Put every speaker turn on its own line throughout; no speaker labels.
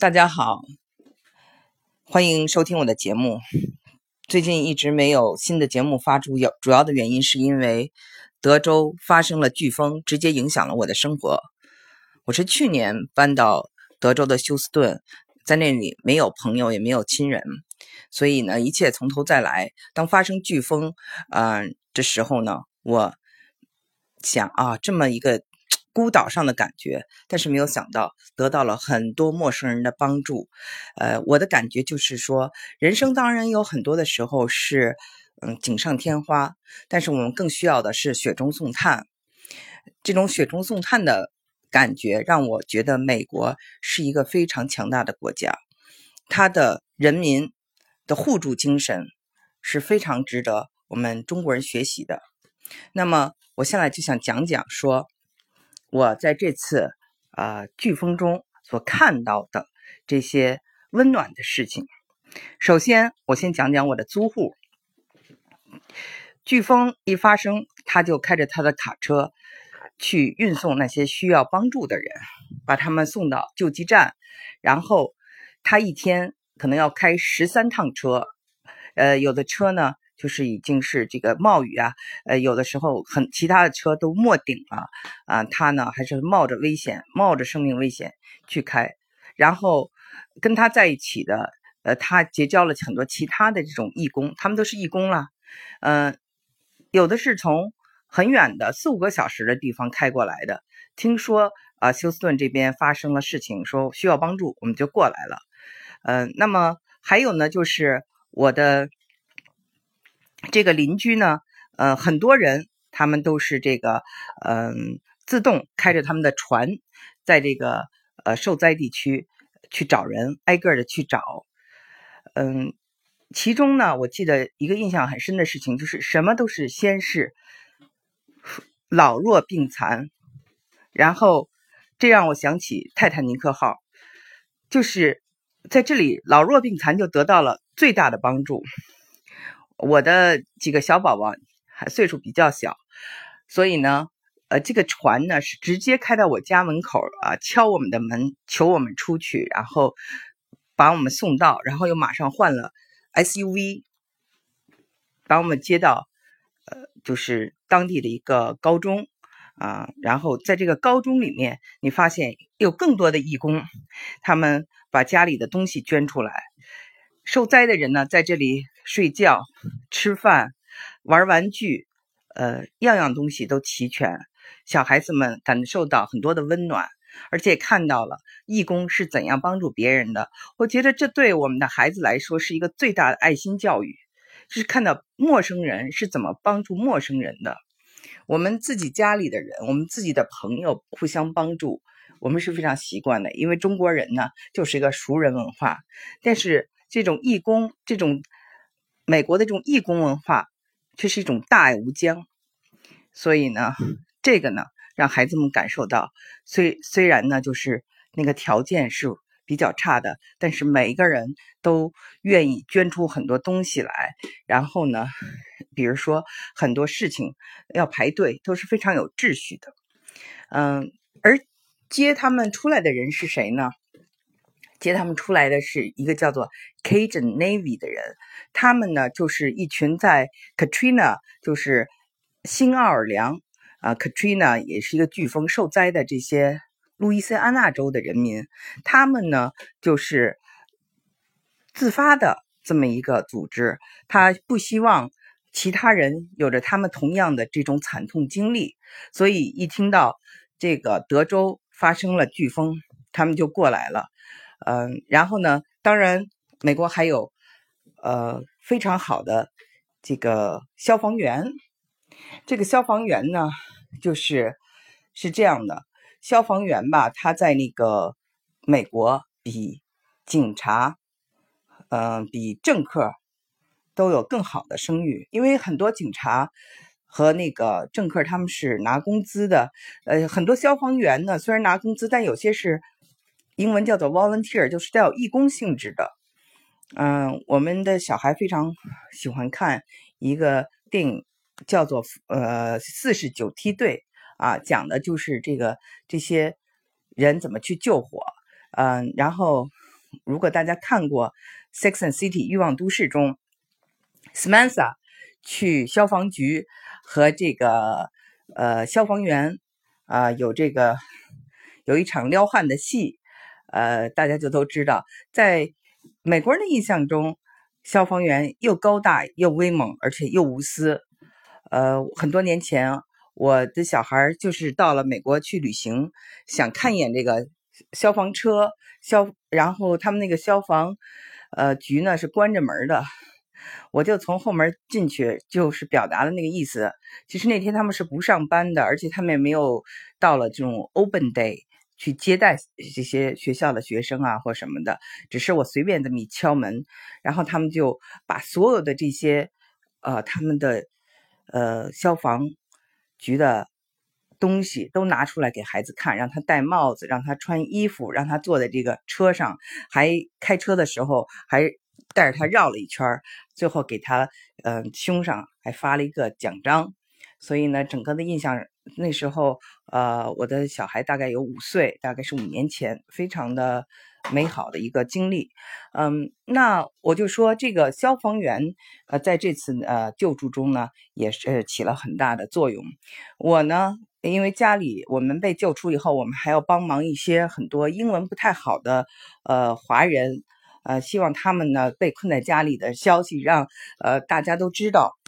大家好，欢迎收听我的节目。最近一直没有新的节目发出，有主要的原因是因为德州发生了飓风，直接影响了我的生活。我是去年搬到德州的休斯顿，在那里没有朋友，也没有亲人，所以呢，一切从头再来。当发生飓风，嗯，这时候呢，我想啊，这么一个。孤岛上的感觉，但是没有想到得到了很多陌生人的帮助。呃，我的感觉就是说，人生当然有很多的时候是嗯锦上添花，但是我们更需要的是雪中送炭。这种雪中送炭的感觉，让我觉得美国是一个非常强大的国家，它的人民的互助精神是非常值得我们中国人学习的。那么，我现在就想讲讲说。我在这次啊飓风中所看到的这些温暖的事情。首先，我先讲讲我的租户。飓风一发生，他就开着他的卡车去运送那些需要帮助的人，把他们送到救济站。然后他一天可能要开十三趟车，呃，有的车呢。就是已经是这个冒雨啊，呃，有的时候很其他的车都没顶了啊，他呢还是冒着危险，冒着生命危险去开。然后跟他在一起的，呃，他结交了很多其他的这种义工，他们都是义工了，嗯，有的是从很远的四五个小时的地方开过来的。听说啊，休斯顿这边发生了事情，说需要帮助，我们就过来了。嗯，那么还有呢，就是我的。这个邻居呢，呃，很多人他们都是这个，嗯，自动开着他们的船，在这个呃受灾地区去找人，挨个的去找。嗯，其中呢，我记得一个印象很深的事情，就是什么都是先是老弱病残，然后这让我想起泰坦尼克号，就是在这里老弱病残就得到了最大的帮助。我的几个小宝宝还岁数比较小，所以呢，呃，这个船呢是直接开到我家门口啊，敲我们的门，求我们出去，然后把我们送到，然后又马上换了 SUV，把我们接到呃，就是当地的一个高中啊，然后在这个高中里面，你发现有更多的义工，他们把家里的东西捐出来。受灾的人呢，在这里睡觉、吃饭、玩玩具，呃，样样东西都齐全。小孩子们感受到很多的温暖，而且看到了义工是怎样帮助别人的。我觉得这对我们的孩子来说是一个最大的爱心教育，就是看到陌生人是怎么帮助陌生人的。我们自己家里的人，我们自己的朋友互相帮助，我们是非常习惯的，因为中国人呢就是一个熟人文化，但是。这种义工，这种美国的这种义工文化，却是一种大爱无疆。所以呢，这个呢，让孩子们感受到，虽虽然呢，就是那个条件是比较差的，但是每一个人都愿意捐出很多东西来。然后呢，比如说很多事情要排队，都是非常有秩序的。嗯，而接他们出来的人是谁呢？接他们出来的是一个叫做 Cajun Navy 的人，他们呢就是一群在 Katrina，就是新奥尔良啊，Katrina 也是一个飓风受灾的这些路易斯安那州的人民，他们呢就是自发的这么一个组织，他不希望其他人有着他们同样的这种惨痛经历，所以一听到这个德州发生了飓风，他们就过来了。嗯，然后呢？当然，美国还有呃非常好的这个消防员。这个消防员呢，就是是这样的，消防员吧，他在那个美国比警察，嗯，比政客都有更好的声誉，因为很多警察和那个政客他们是拿工资的，呃，很多消防员呢虽然拿工资，但有些是。英文叫做 volunteer，就是带有义工性质的。嗯，我们的小孩非常喜欢看一个电影，叫做《呃四十九梯队》啊，讲的就是这个这些人怎么去救火。嗯，然后如果大家看过《Sex and City》欲望都市中，Samantha 去消防局和这个呃消防员啊有这个有一场撩汉的戏，呃，大家就都知道，在美国人的印象中，消防员又高大又威猛，而且又无私。呃，很多年前。我的小孩就是到了美国去旅行，想看一眼这个消防车消，然后他们那个消防呃局呢是关着门的，我就从后门进去，就是表达了那个意思。其实那天他们是不上班的，而且他们也没有到了这种 open day 去接待这些学校的学生啊或什么的，只是我随便这么一敲门，然后他们就把所有的这些呃他们的呃消防。局的东西都拿出来给孩子看，让他戴帽子，让他穿衣服，让他坐在这个车上，还开车的时候还带着他绕了一圈最后给他嗯胸上还发了一个奖章。所以呢，整个的印象那时候，呃，我的小孩大概有五岁，大概是五年前，非常的美好的一个经历。嗯，那我就说这个消防员，呃，在这次呃救助中呢，也是起了很大的作用。我呢，因为家里我们被救出以后，我们还要帮忙一些很多英文不太好的呃华人，呃，希望他们呢被困在家里的消息让呃大家都知道。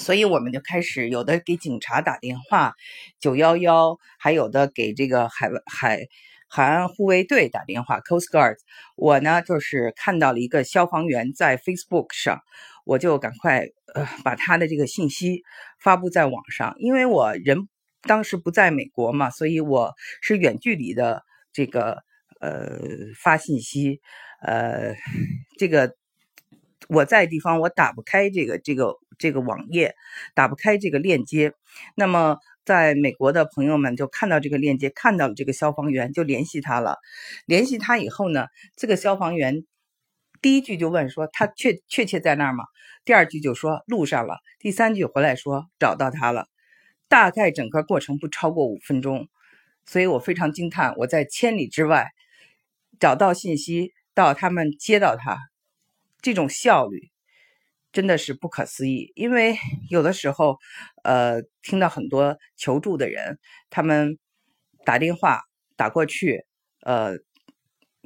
所以我们就开始有的给警察打电话，九幺幺，还有的给这个海海海岸护卫队打电话，Coast Guard。我呢就是看到了一个消防员在 Facebook 上，我就赶快呃把他的这个信息发布在网上，因为我人当时不在美国嘛，所以我是远距离的这个呃发信息，呃这个。我在地方，我打不开这个这个这个网页，打不开这个链接。那么，在美国的朋友们就看到这个链接，看到了这个消防员，就联系他了。联系他以后呢，这个消防员第一句就问说：“他确确切在那儿吗？”第二句就说：“路上了。”第三句回来说：“找到他了。”大概整个过程不超过五分钟，所以我非常惊叹。我在千里之外找到信息，到他们接到他。这种效率真的是不可思议，因为有的时候，呃，听到很多求助的人，他们打电话打过去，呃，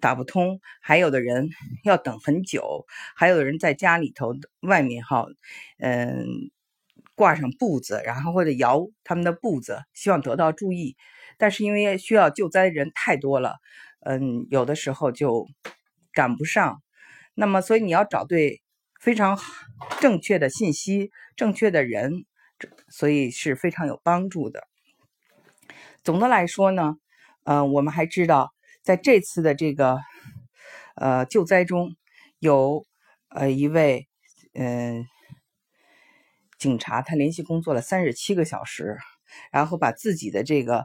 打不通；还有的人要等很久；还有的人在家里头外面哈，嗯，挂上布子，然后或者摇他们的布子，希望得到注意。但是因为需要救灾的人太多了，嗯，有的时候就赶不上。那么，所以你要找对非常正确的信息、正确的人，所以是非常有帮助的。总的来说呢，呃，我们还知道，在这次的这个呃救灾中，有呃一位嗯警察，他连续工作了三十七个小时，然后把自己的这个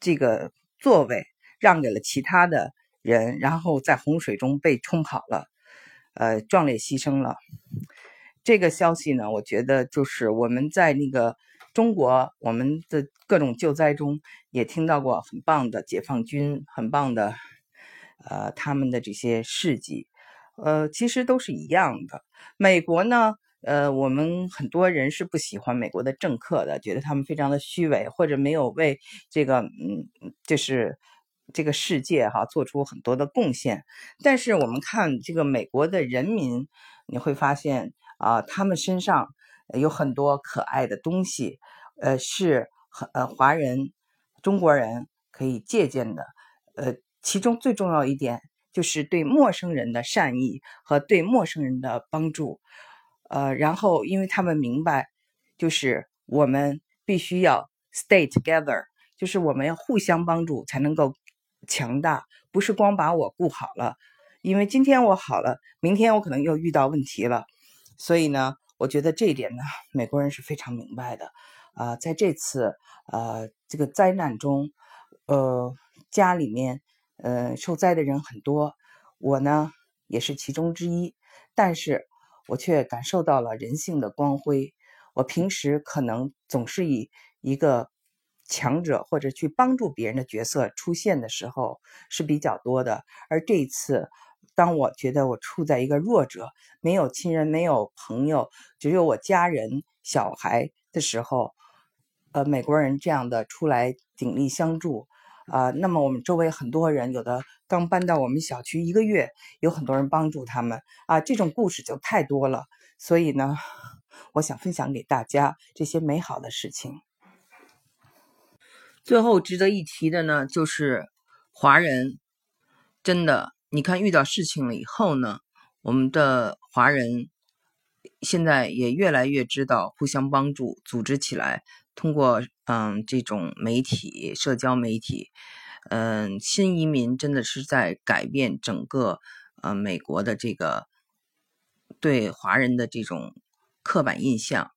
这个座位让给了其他的。人，然后在洪水中被冲跑了，呃，壮烈牺牲了。这个消息呢，我觉得就是我们在那个中国，我们的各种救灾中也听到过很棒的解放军，很棒的，呃，他们的这些事迹，呃，其实都是一样的。美国呢，呃，我们很多人是不喜欢美国的政客的，觉得他们非常的虚伪，或者没有为这个，嗯，就是。这个世界哈做出很多的贡献，但是我们看这个美国的人民，你会发现啊，他们身上有很多可爱的东西，呃，是很呃华人、中国人可以借鉴的。呃，其中最重要一点就是对陌生人的善意和对陌生人的帮助。呃，然后因为他们明白，就是我们必须要 stay together，就是我们要互相帮助才能够。强大不是光把我顾好了，因为今天我好了，明天我可能又遇到问题了。所以呢，我觉得这一点呢，美国人是非常明白的。啊，在这次呃这个灾难中，呃家里面呃受灾的人很多，我呢也是其中之一，但是我却感受到了人性的光辉。我平时可能总是以一个强者或者去帮助别人的角色出现的时候是比较多的。而这一次，当我觉得我处在一个弱者，没有亲人，没有朋友，只有我家人、小孩的时候，呃，美国人这样的出来鼎力相助。啊，那么我们周围很多人，有的刚搬到我们小区一个月，有很多人帮助他们啊，这种故事就太多了。所以呢，我想分享给大家这些美好的事情。最后值得一提的呢，就是华人真的，你看遇到事情了以后呢，我们的华人现在也越来越知道互相帮助，组织起来。通过嗯这种媒体、社交媒体，嗯新移民真的是在改变整个呃美国的这个对华人的这种刻板印象。